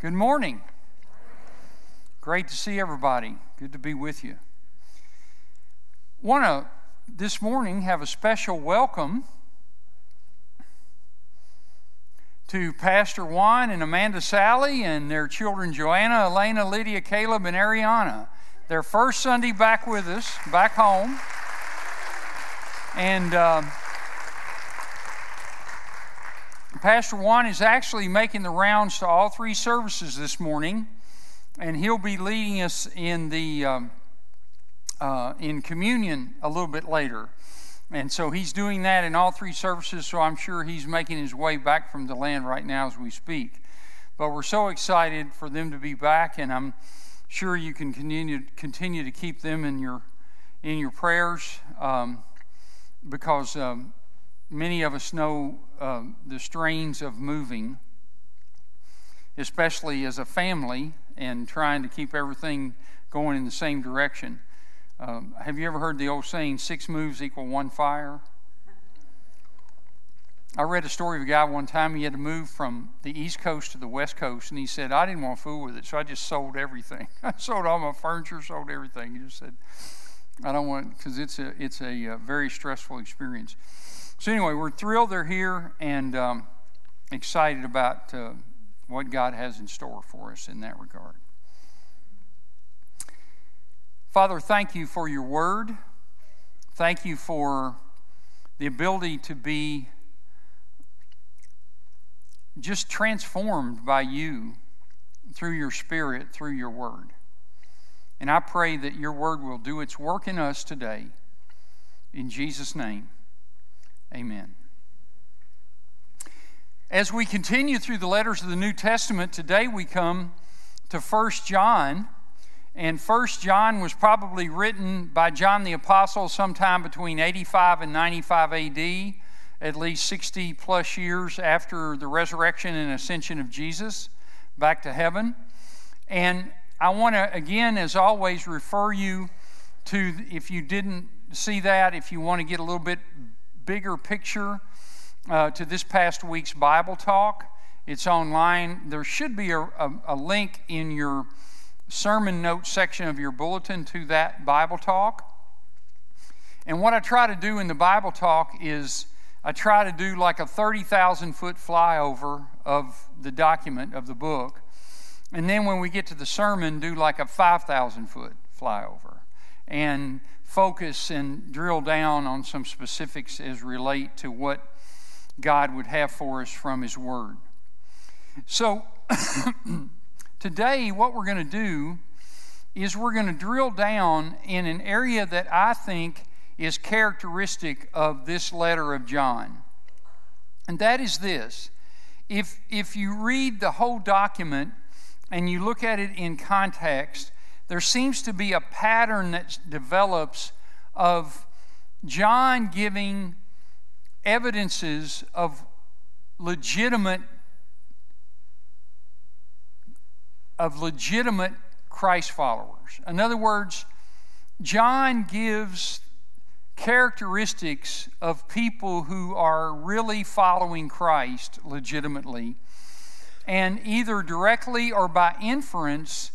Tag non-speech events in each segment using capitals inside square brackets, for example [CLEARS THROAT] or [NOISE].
Good morning. Great to see everybody. Good to be with you. Want to this morning have a special welcome to Pastor Juan and Amanda Sally and their children Joanna, Elena, Lydia, Caleb, and Ariana. Their first Sunday back with us, back home. And. Uh, Pastor Juan is actually making the rounds to all three services this morning, and he'll be leading us in the um, uh, in communion a little bit later. And so he's doing that in all three services. So I'm sure he's making his way back from the land right now as we speak. But we're so excited for them to be back, and I'm sure you can continue continue to keep them in your in your prayers um, because. Um, many of us know uh, the strains of moving, especially as a family and trying to keep everything going in the same direction. Um, have you ever heard the old saying, six moves equal one fire? I read a story of a guy one time, he had to move from the East Coast to the West Coast, and he said, I didn't want to fool with it, so I just sold everything. [LAUGHS] I sold all my furniture, sold everything. He just said, I don't want, because it's a, it's a, uh, very stressful experience. So, anyway, we're thrilled they're here and um, excited about uh, what God has in store for us in that regard. Father, thank you for your word. Thank you for the ability to be just transformed by you through your spirit, through your word. And I pray that your word will do its work in us today. In Jesus' name. Amen. As we continue through the letters of the New Testament, today we come to 1 John. And 1 John was probably written by John the Apostle sometime between 85 and 95 AD, at least 60 plus years after the resurrection and ascension of Jesus back to heaven. And I want to, again, as always, refer you to, if you didn't see that, if you want to get a little bit bigger picture uh, to this past week's Bible talk. It's online. There should be a, a, a link in your sermon notes section of your bulletin to that Bible talk. And what I try to do in the Bible talk is I try to do like a 30,000 foot flyover of the document of the book. And then when we get to the sermon, do like a 5,000 foot flyover. And focus and drill down on some specifics as relate to what God would have for us from His Word. So, [COUGHS] today, what we're going to do is we're going to drill down in an area that I think is characteristic of this letter of John. And that is this if, if you read the whole document and you look at it in context, there seems to be a pattern that develops of John giving evidences of legitimate of legitimate Christ followers. In other words, John gives characteristics of people who are really following Christ legitimately, and either directly or by inference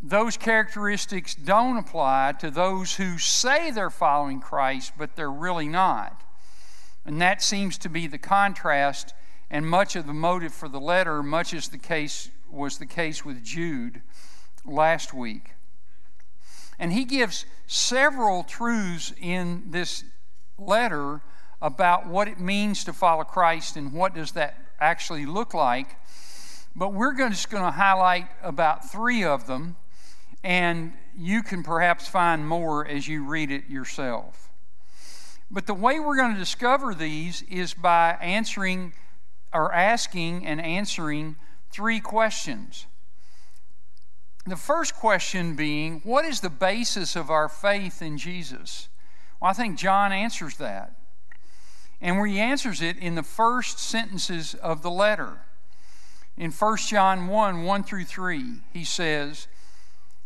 those characteristics don't apply to those who say they're following Christ, but they're really not. And that seems to be the contrast and much of the motive for the letter, much as the case was the case with Jude last week. And he gives several truths in this letter about what it means to follow Christ and what does that actually look like. But we're just going to highlight about three of them and you can perhaps find more as you read it yourself. But the way we're going to discover these is by answering or asking and answering three questions. The first question being, what is the basis of our faith in Jesus? Well, I think John answers that. And he answers it in the first sentences of the letter. In 1 John 1 1 through 3, he says,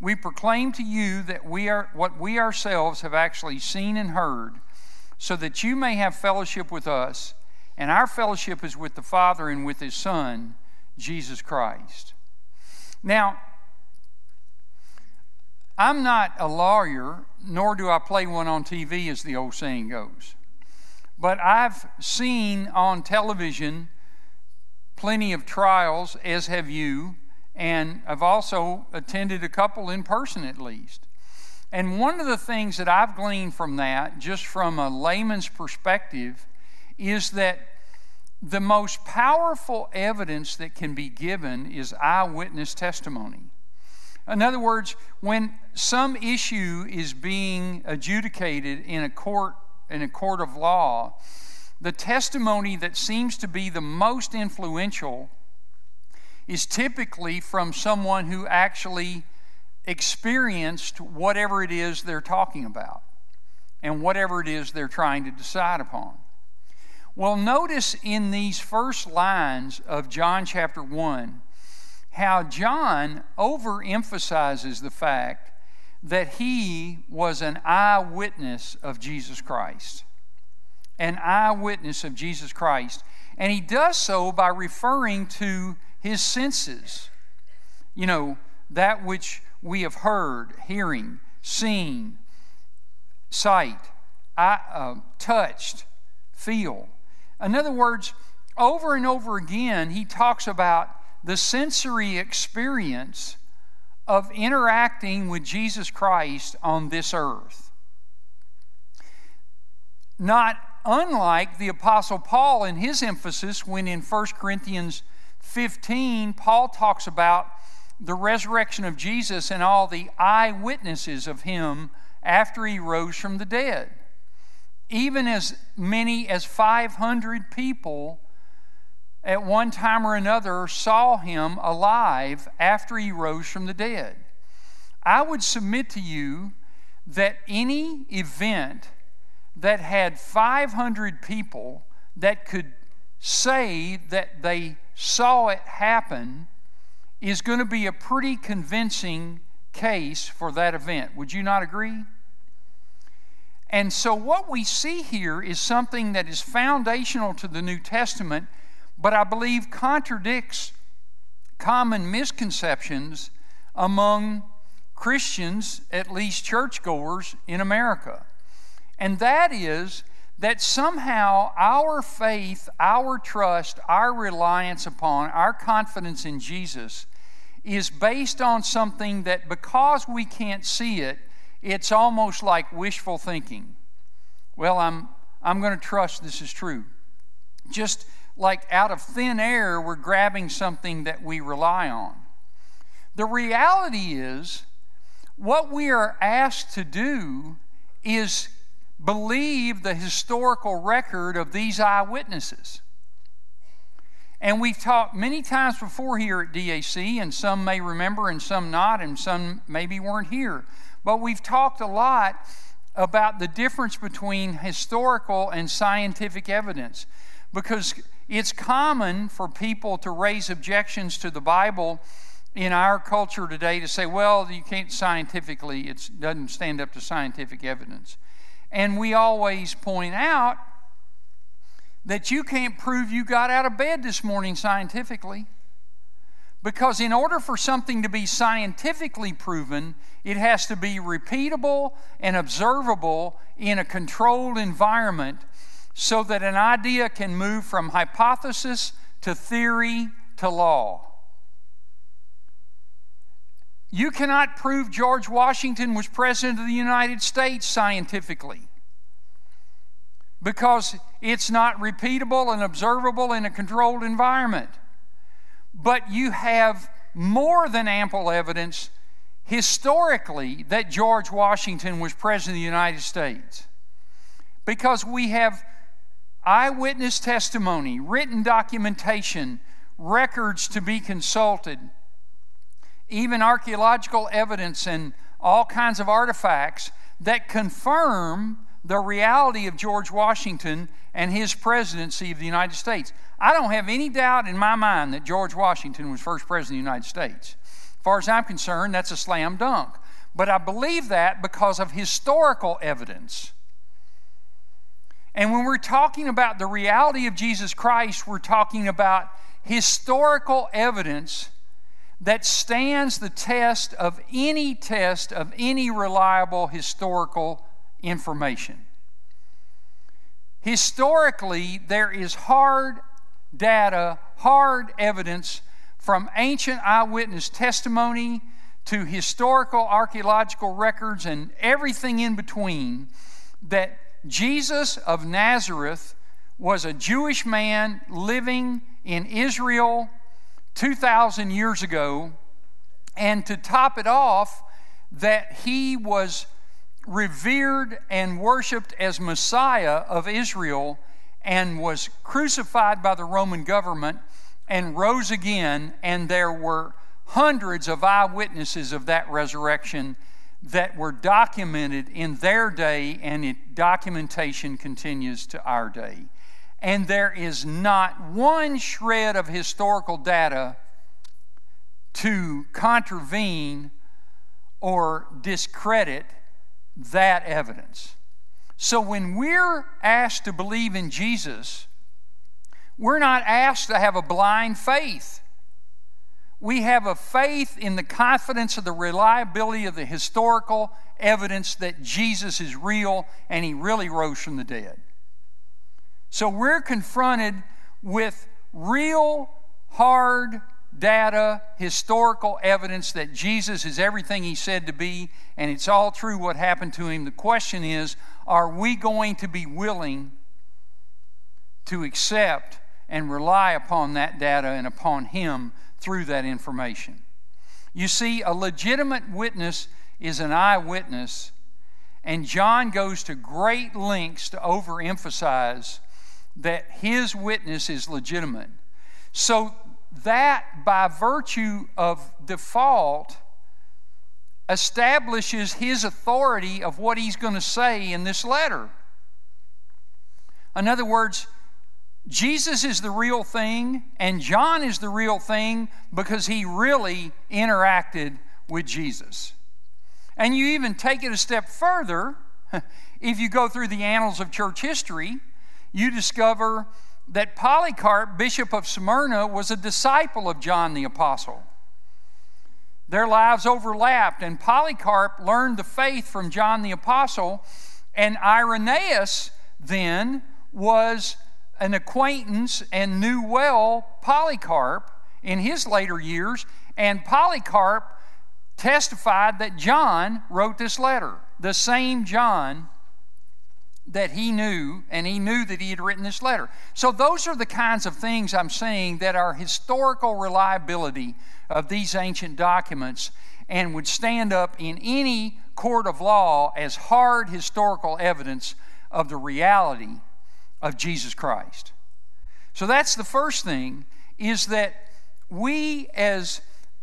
We proclaim to you that we are what we ourselves have actually seen and heard, so that you may have fellowship with us, and our fellowship is with the Father and with his Son, Jesus Christ. Now, I'm not a lawyer, nor do I play one on TV, as the old saying goes. But I've seen on television plenty of trials, as have you, and I've also attended a couple in person at least. And one of the things that I've gleaned from that, just from a layman's perspective, is that the most powerful evidence that can be given is eyewitness testimony. In other words, when some issue is being adjudicated in a court in a court of law, the testimony that seems to be the most influential is typically from someone who actually experienced whatever it is they're talking about and whatever it is they're trying to decide upon. Well, notice in these first lines of John chapter 1 how John overemphasizes the fact that he was an eyewitness of Jesus Christ. An eyewitness of Jesus Christ. And he does so by referring to his senses. You know, that which we have heard, hearing, seen, sight, eye, uh, touched, feel. In other words, over and over again, he talks about the sensory experience of interacting with Jesus Christ on this earth. Not unlike the Apostle Paul in his emphasis when in 1 Corinthians 15, Paul talks about the resurrection of Jesus and all the eyewitnesses of him after he rose from the dead even as many as 500 people at one time or another saw him alive after he rose from the dead. I would submit to you that any event that had 500 people that could say that they saw it happen is going to be a pretty convincing case for that event. Would you not agree? And so, what we see here is something that is foundational to the New Testament, but I believe contradicts common misconceptions among Christians, at least churchgoers in America. And that is that somehow our faith, our trust, our reliance upon, our confidence in Jesus is based on something that because we can't see it, it's almost like wishful thinking. Well, I'm, I'm going to trust this is true. Just like out of thin air, we're grabbing something that we rely on. The reality is, what we are asked to do is believe the historical record of these eyewitnesses. And we've talked many times before here at DAC, and some may remember and some not, and some maybe weren't here. But we've talked a lot about the difference between historical and scientific evidence because it's common for people to raise objections to the Bible in our culture today to say, well, you can't scientifically, it doesn't stand up to scientific evidence. And we always point out that you can't prove you got out of bed this morning scientifically. Because in order for something to be scientifically proven, it has to be repeatable and observable in a controlled environment so that an idea can move from hypothesis to theory to law. You cannot prove George Washington was President of the United States scientifically because it's not repeatable and observable in a controlled environment but you have more than ample evidence historically that George Washington was President of the United States. Because we have eyewitness testimony, written documentation, records to be consulted, even archaeological evidence and all kinds of artifacts that confirm the reality of George Washington and his presidency of the United States. I don't have any doubt in my mind that George Washington was first president of the United States. As far as I'm concerned, that's a slam dunk. But I believe that because of historical evidence. And when we're talking about the reality of Jesus Christ, we're talking about historical evidence that stands the test of any test of any reliable historical information. Historically, there is hard data, hard evidence from ancient eyewitness testimony to historical archaeological records and everything in between that Jesus of Nazareth was a Jewish man living in Israel 2,000 years ago, and to top it off, that he was revered and worshiped as Messiah of Israel and was crucified by the Roman government and rose again, and there were hundreds of eyewitnesses of that resurrection that were documented in their day, and it, documentation continues to our day. And there is not one shred of historical data to contravene or discredit that evidence. So when we're asked to believe in Jesus, we're not asked to have a blind faith we have a faith in the confidence of the reliability of the historical evidence that Jesus is real and he really rose from the dead. So we're confronted with real, hard data, historical evidence that Jesus is everything he said to be, and it's all true what happened to him. The question is are we going to be willing to accept and rely upon that data and upon him? through that information. You see, a legitimate witness is an eyewitness, and John goes to great lengths to overemphasize that his witness is legitimate. So, that by virtue of default establishes his authority of what he's going to say in this letter. In other words, Jesus is the real thing, and John is the real thing because he really interacted with Jesus. And you even take it a step further. [LAUGHS] If you go through the annals of church history, you discover that Polycarp, bishop of Smyrna, was a disciple of John the Apostle. Their lives overlapped, and Polycarp learned the faith from John the Apostle, and Irenaeus then was an acquaintance and knew well Polycarp in his later years, and Polycarp testified that John wrote this letter, the same John that he knew, and he knew that he had written this letter. So, those are the kinds of things I'm saying that are historical reliability of these ancient documents and would stand up in any court of law as hard historical evidence of the reality of Jesus Christ. So that's the first thing is that we as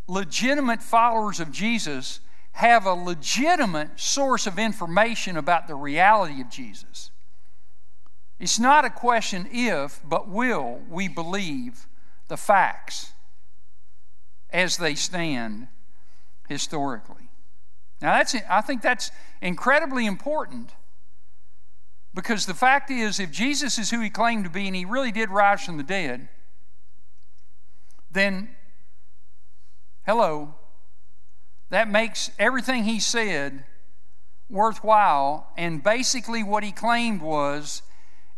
legitimate followers of Jesus have a legitimate source of information about the reality of Jesus. It's not a question if, but will we believe the facts as they stand historically. Now that's I think that's incredibly important because the fact is, if Jesus is who he claimed to be and he really did rise from the dead, then, hello, that makes everything he said worthwhile. And basically, what he claimed was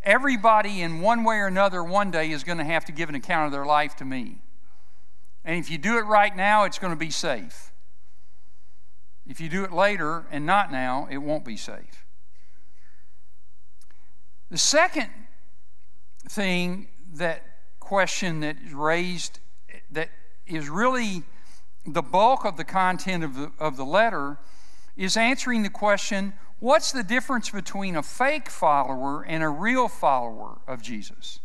everybody, in one way or another, one day is going to have to give an account of their life to me. And if you do it right now, it's going to be safe. If you do it later and not now, it won't be safe. The second thing that question that is raised that is really the bulk of the content of the, of the letter is answering the question what's the difference between a fake follower and a real follower of Jesus?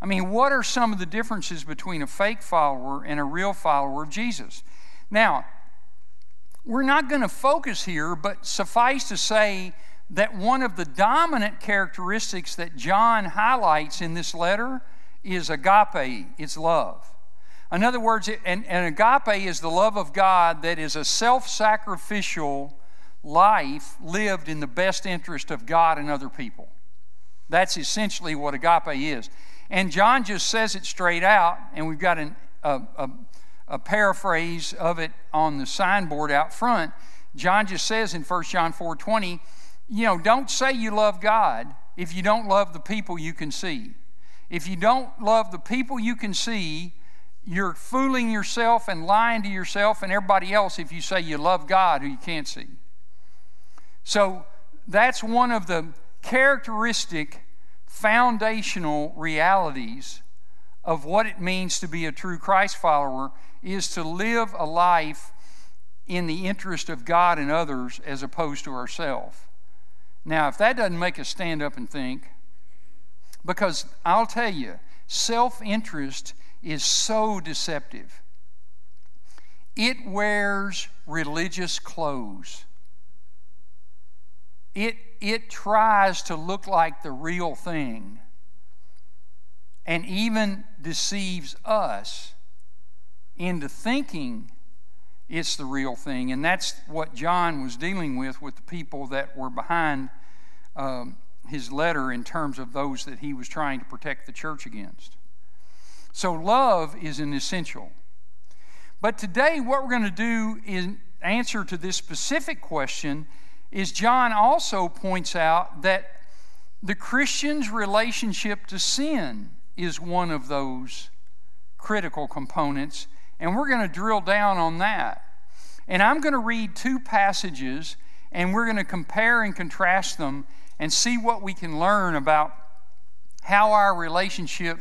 I mean, what are some of the differences between a fake follower and a real follower of Jesus? Now, we're not going to focus here, but suffice to say that one of the dominant characteristics that John highlights in this letter is agape, it's love. In other words, an, an agape is the love of God that is a self sacrificial life lived in the best interest of God and other people. That's essentially what agape is. And John just says it straight out, and we've got an, a, a, a paraphrase of it on the signboard out front. John just says in 1 John 4 20, you know, don't say you love God if you don't love the people you can see. If you don't love the people you can see, you're fooling yourself and lying to yourself and everybody else if you say you love God who you can't see. So that's one of the characteristic foundational realities of what it means to be a true Christ follower is to live a life in the interest of God and others as opposed to ourselves. Now, if that doesn't make us stand up and think, because I'll tell you, self interest is so deceptive. It wears religious clothes. It, it tries to look like the real thing and even deceives us into thinking it's the real thing. And that's what John was dealing with with the people that were behind um, his letter in terms of those that he was trying to protect the church against. So, love is an essential. But today, what we're going to do in answer to this specific question is John also points out that the Christian's relationship to sin is one of those critical components, and we're going to drill down on that. And I'm going to read two passages, and we're going to compare and contrast them and see what we can learn about how our relationship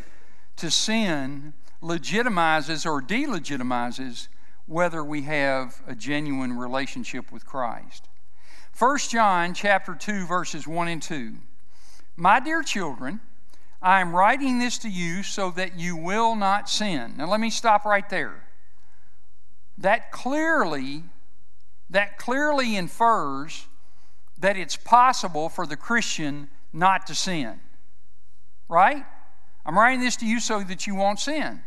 to sin legitimizes or delegitimizes whether we have a genuine relationship with Christ. 1 John chapter 2 verses 1 and 2. My dear children, I am writing this to you so that you will not sin. Now let me stop right there. That clearly that clearly infers that it's possible for the Christian not to sin. Right? I'm writing this to you so that you won't sin.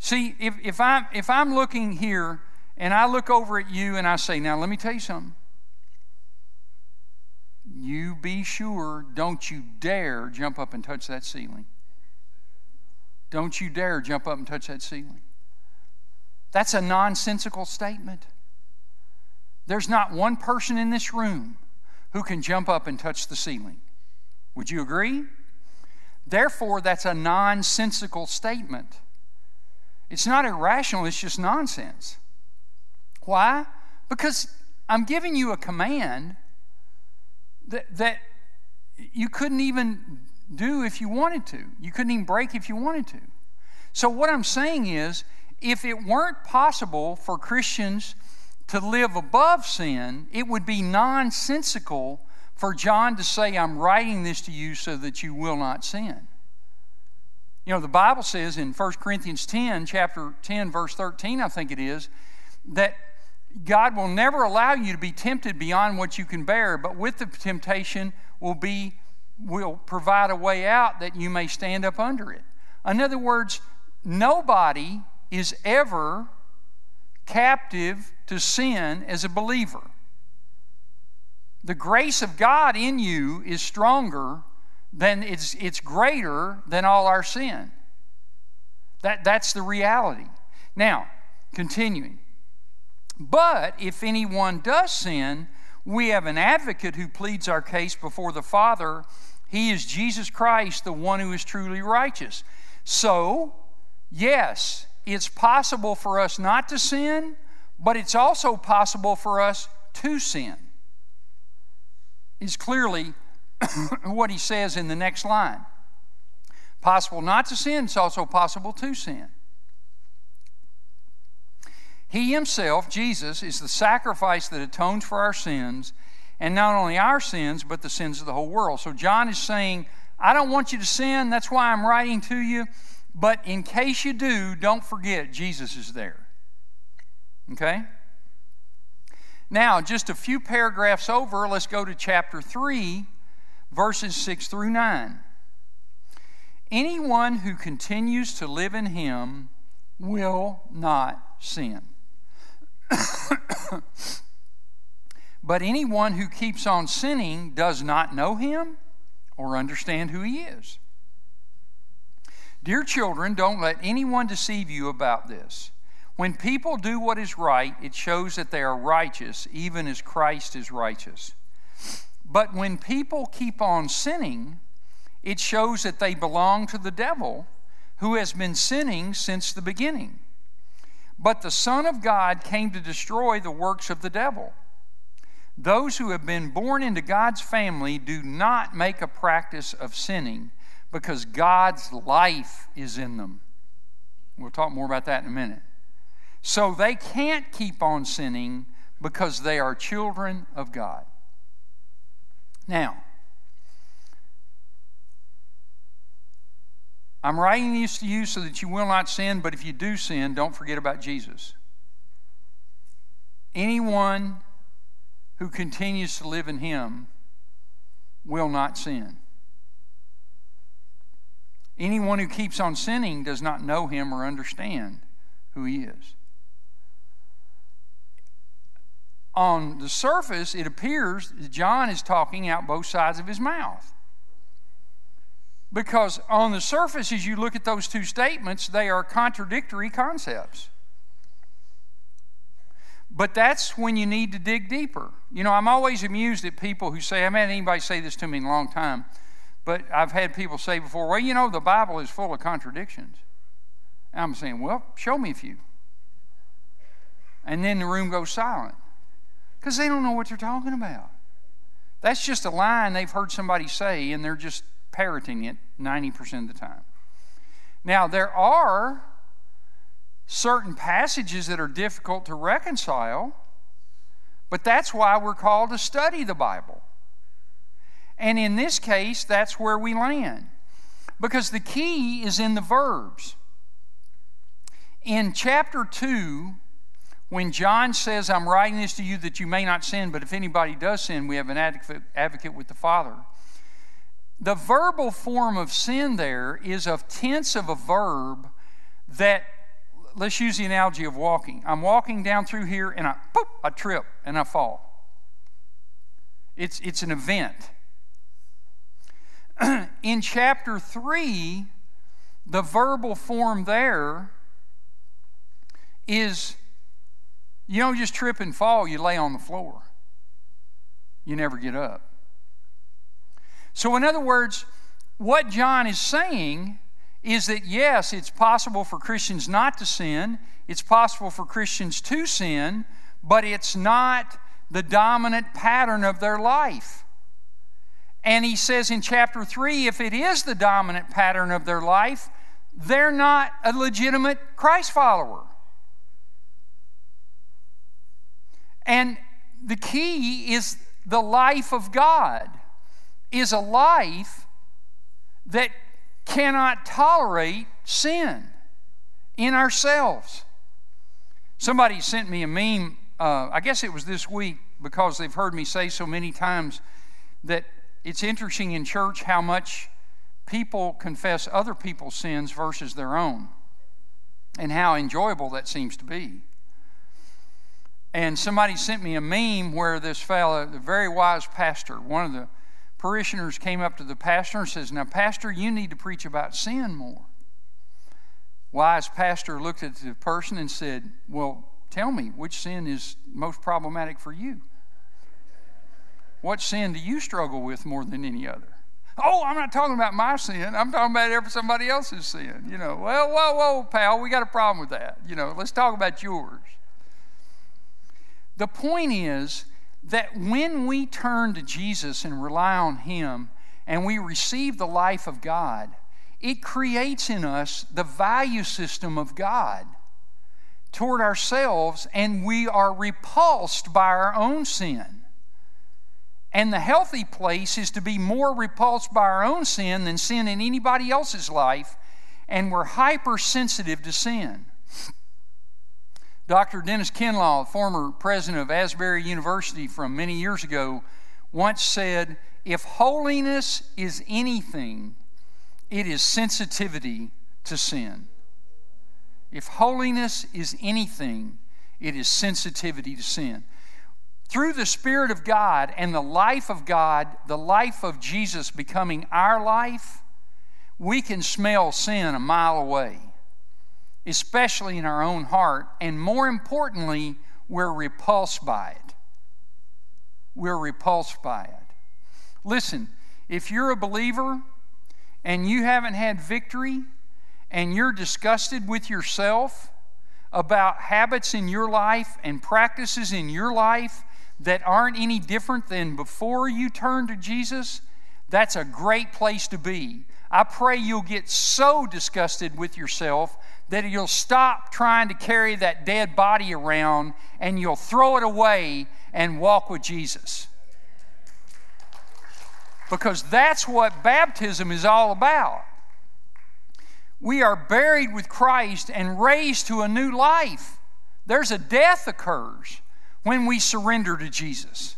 See, if, if, I'm, if I'm looking here and I look over at you and I say, now let me tell you something. You be sure, don't you dare jump up and touch that ceiling. Don't you dare jump up and touch that ceiling. That's a nonsensical statement. There's not one person in this room who can jump up and touch the ceiling. Would you agree? Therefore, that's a nonsensical statement. It's not irrational, it's just nonsense. Why? Because I'm giving you a command that, that you couldn't even do if you wanted to. You couldn't even break if you wanted to. So, what I'm saying is, if it weren't possible for Christians to live above sin, it would be nonsensical for John to say, I'm writing this to you so that you will not sin. You know, the Bible says in 1 Corinthians 10, chapter 10, verse 13, I think it is, that God will never allow you to be tempted beyond what you can bear, but with the temptation will be will provide a way out that you may stand up under it. In other words, nobody is ever captive to sin as a believer. The grace of God in you is stronger than it's, it's greater than all our sin. That, that's the reality. Now, continuing. But if anyone does sin, we have an advocate who pleads our case before the Father. He is Jesus Christ, the one who is truly righteous. So, yes, it's possible for us not to sin, but it's also possible for us to sin. Is clearly [COUGHS] what he says in the next line. Possible not to sin, it's also possible to sin. He himself, Jesus, is the sacrifice that atones for our sins, and not only our sins, but the sins of the whole world. So John is saying, I don't want you to sin. That's why I'm writing to you. But in case you do, don't forget Jesus is there. Okay? Now, just a few paragraphs over, let's go to chapter 3, verses 6 through 9. Anyone who continues to live in him will not sin. [COUGHS] but anyone who keeps on sinning does not know him or understand who he is. Dear children, don't let anyone deceive you about this. When people do what is right, it shows that they are righteous, even as Christ is righteous. But when people keep on sinning, it shows that they belong to the devil, who has been sinning since the beginning. But the Son of God came to destroy the works of the devil. Those who have been born into God's family do not make a practice of sinning because God's life is in them. We'll talk more about that in a minute. So they can't keep on sinning because they are children of God. Now, I'm writing this to you so that you will not sin, but if you do sin, don't forget about Jesus. Anyone who continues to live in Him will not sin. Anyone who keeps on sinning does not know Him or understand who He is. On the surface, it appears that John is talking out both sides of his mouth. Because on the surface, as you look at those two statements, they are contradictory concepts. But that's when you need to dig deeper. You know, I'm always amused at people who say, I haven't had anybody say this to me in a long time, but I've had people say before, well, you know, the Bible is full of contradictions. And I'm saying, well, show me a few. And then the room goes silent because they don't know what they're talking about. That's just a line they've heard somebody say, and they're just parroting it 90% of the time. Now, there are certain passages that are difficult to reconcile, but that's why we're called to study the Bible. And in this case, that's where we land. Because the key is in the verbs. In chapter 2, when John says, I'm writing this to you that you may not sin, but if anybody does sin, we have an advocate, with the Father. The verbal form of sin there is of tense of a verb that let's use the analogy of walking. I'm walking down through here and I, poop, I trip and I fall. It's, it's an event. [CLEARS THROAT] In chapter 3, the verbal form there is you don't just trip and fall, you lay on the floor. You never get up. So, in other words, what John is saying is that yes, it's possible for Christians not to sin, it's possible for Christians to sin, but it's not the dominant pattern of their life. And he says in chapter 3 if it is the dominant pattern of their life, they're not a legitimate Christ follower. And the key is the life of God is a life that cannot tolerate sin in ourselves. Somebody sent me a meme, uh, I guess it was this week, because they've heard me say so many times that it's interesting in church how much people confess other people's sins versus their own, and how enjoyable that seems to be. And somebody sent me a meme where this fellow, the very wise pastor, one of the parishioners came up to the pastor and says, Now, Pastor, you need to preach about sin more. Wise pastor looked at the person and said, Well, tell me, which sin is most problematic for you? What sin do you struggle with more than any other? Oh, I'm not talking about my sin. I'm talking about every somebody else's sin. You know, well, whoa, whoa, pal, we got a problem with that. You know, let's talk about yours. The point is, that when we turn to Jesus and rely on Him and we receive the life of God, it creates in us the value system of God toward ourselves, and we are repulsed by our own sin. And the healthy place is to be more repulsed by our own sin than sin in anybody else's life, and we're hypersensitive to sin. Dr. Dennis Kinlaw, former president of Asbury University from many years ago, once said, If holiness is anything, it is sensitivity to sin. If holiness is anything, it is sensitivity to sin. Through the Spirit of God and the life of God, the life of Jesus becoming our life, we can smell sin a mile away especially in our own heart, and more importantly, we're repulsed by it. We're repulsed by it. Listen, if you're a believer and you haven't had victory and you're disgusted with yourself about habits in your life and practices in your life that aren't any different than before you turned to Jesus, that's a great place to be. I pray you'll get so disgusted with yourself that you'll stop trying to carry that dead body around and you'll throw it away and walk with Jesus. Because that's what baptism is all about. We are buried with Christ and raised to a new life. There's a death occurs when we surrender to Jesus.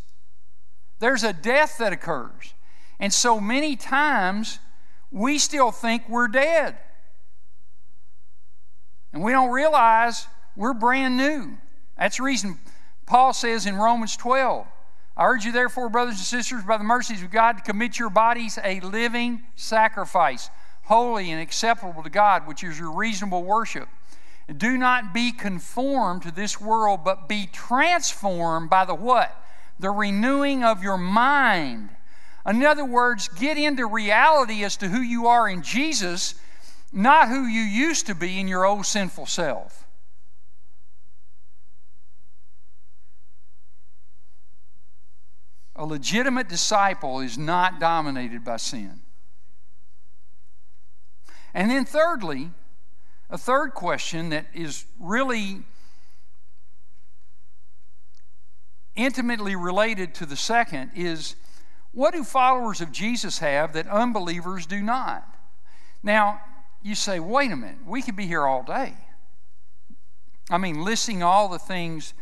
There's a death that occurs. And so many times we still think we're dead. And we don't realize we're brand new. That's the reason Paul says in Romans 12 I urge you, therefore, brothers and sisters, by the mercies of God, to commit your bodies a living sacrifice, holy and acceptable to God, which is your reasonable worship. Do not be conformed to this world, but be transformed by the what? The renewing of your mind. In other words, get into reality as to who you are in Jesus not who you used to be in your old sinful self. A legitimate disciple is not dominated by sin. And then, thirdly, a third question that is really intimately related to the second is what do followers of Jesus have that unbelievers do not? Now, you say, wait a minute, we could be here all day. I mean, listing all the things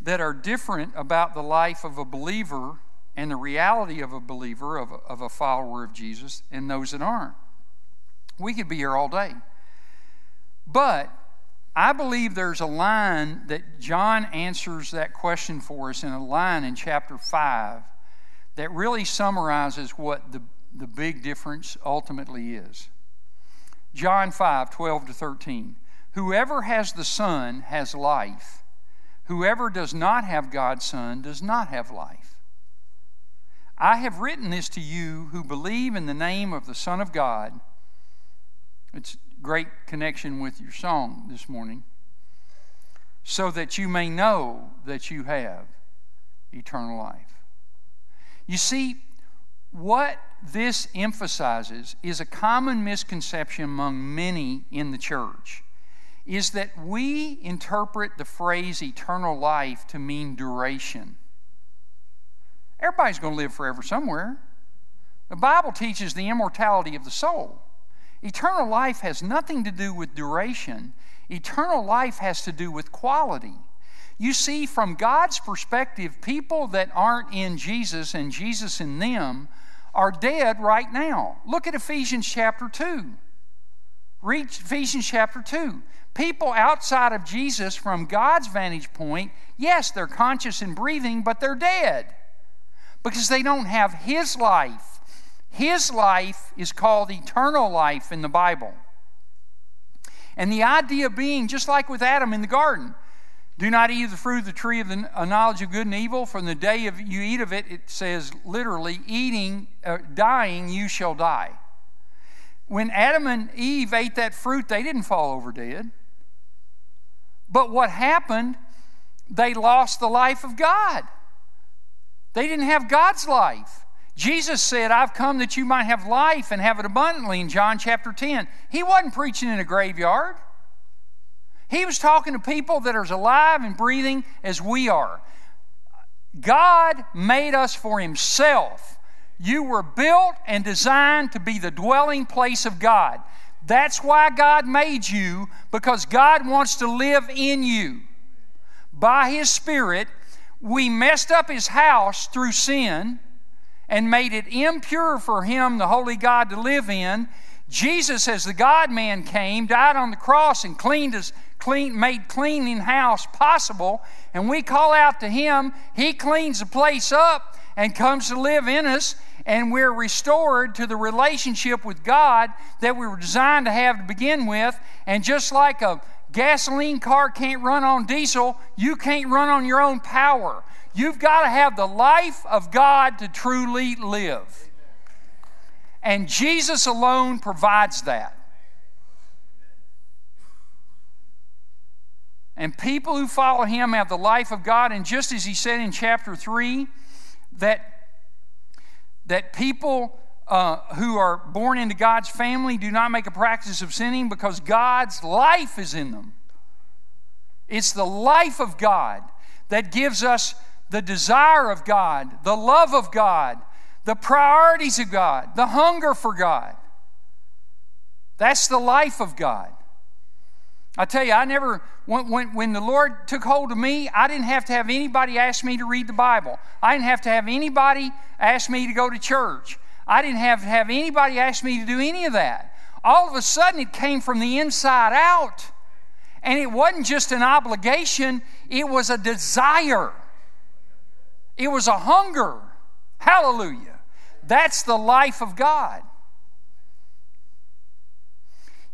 that are different about the life of a believer and the reality of a believer, of a, of a follower of Jesus, and those that aren't. We could be here all day. But I believe there's a line that John answers that question for us in a line in chapter 5 that really summarizes what the, the big difference ultimately is. John 5 12 to 13. Whoever has the Son has life. Whoever does not have God's Son does not have life. I have written this to you who believe in the name of the Son of God. It's great connection with your song this morning. So that you may know that you have eternal life. You see, what this emphasizes is a common misconception among many in the church is that we interpret the phrase eternal life to mean duration. Everybody's going to live forever somewhere. The Bible teaches the immortality of the soul. Eternal life has nothing to do with duration, eternal life has to do with quality. You see, from God's perspective, people that aren't in Jesus and Jesus in them are dead right now. Look at Ephesians chapter 2. Read Ephesians chapter 2. People outside of Jesus, from God's vantage point, yes, they're conscious and breathing, but they're dead because they don't have His life. His life is called eternal life in the Bible. And the idea being, just like with Adam in the garden, do not eat the fruit of the tree of the knowledge of good and evil. From the day of you eat of it, it says literally, eating, uh, dying, you shall die. When Adam and Eve ate that fruit, they didn't fall over dead. But what happened? They lost the life of God. They didn't have God's life. Jesus said, I've come that you might have life and have it abundantly in John chapter 10. He wasn't preaching in a graveyard. He was talking to people that are as alive and breathing as we are. God made us for Himself. You were built and designed to be the dwelling place of God. That's why God made you, because God wants to live in you. By His Spirit, we messed up His house through sin and made it impure for Him, the Holy God, to live in. Jesus, as the God man, came, died on the cross, and cleaned us, clean, made cleaning house possible. And we call out to Him. He cleans the place up and comes to live in us and we're restored to the relationship with God that we were designed to have to begin with. And just like a gasoline car can't run on diesel, you can't run on your own power. You've got to have the life of God to truly live. And Jesus alone provides that. And people who follow him have the life of God. And just as he said in chapter 3, that that people uh, who are born into God's family do not make a practice of sinning because God's life is in them. It's the life of God that gives us the desire of God, the love of God, the priorities of God, the hunger for God. That's the life of God. I tell you, I never, when, when, when, the Lord took hold of me, I didn't have to have anybody ask me to read the Bible. I didn't have to have anybody ask me to go to church. I didn't have to have anybody ask me to do any of that. All of a sudden, it came from the inside out. And it wasn't just an obligation, it was a desire, it was a hunger. Hallelujah. That's the life of God.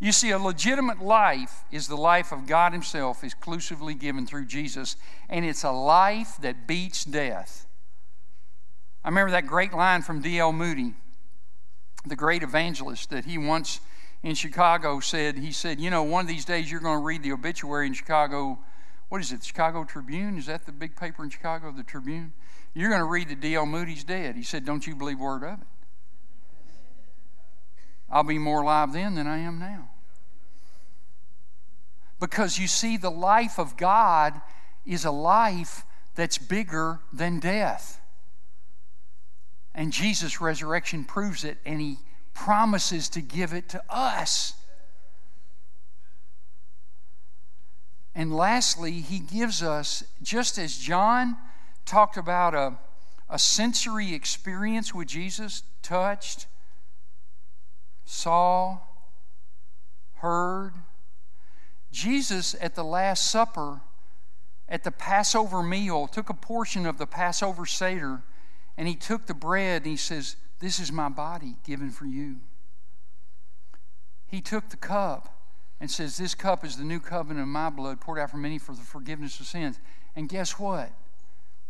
You see, a legitimate life is the life of God Himself, exclusively given through Jesus, and it's a life that beats death. I remember that great line from D.L. Moody, the great evangelist, that he once in Chicago said, he said, You know, one of these days you're going to read the obituary in Chicago. What is it, the Chicago Tribune? Is that the big paper in Chicago, the Tribune? You're going to read that D.L. Moody's dead. He said, Don't you believe word of it? I'll be more alive then than I am now. Because you see, the life of God is a life that's bigger than death. And Jesus' resurrection proves it, and He promises to give it to us. And lastly, He gives us, just as John talked about a, a sensory experience with Jesus, touched, saw, heard, Jesus at the Last Supper, at the Passover meal, took a portion of the Passover Seder and he took the bread and he says, This is my body given for you. He took the cup and says, This cup is the new covenant of my blood poured out for many for the forgiveness of sins. And guess what?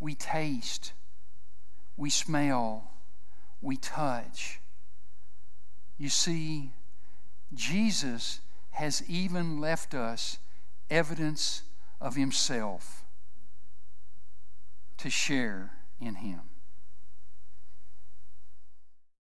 We taste, we smell, we touch. You see, Jesus has even left us evidence of Himself to share in Him.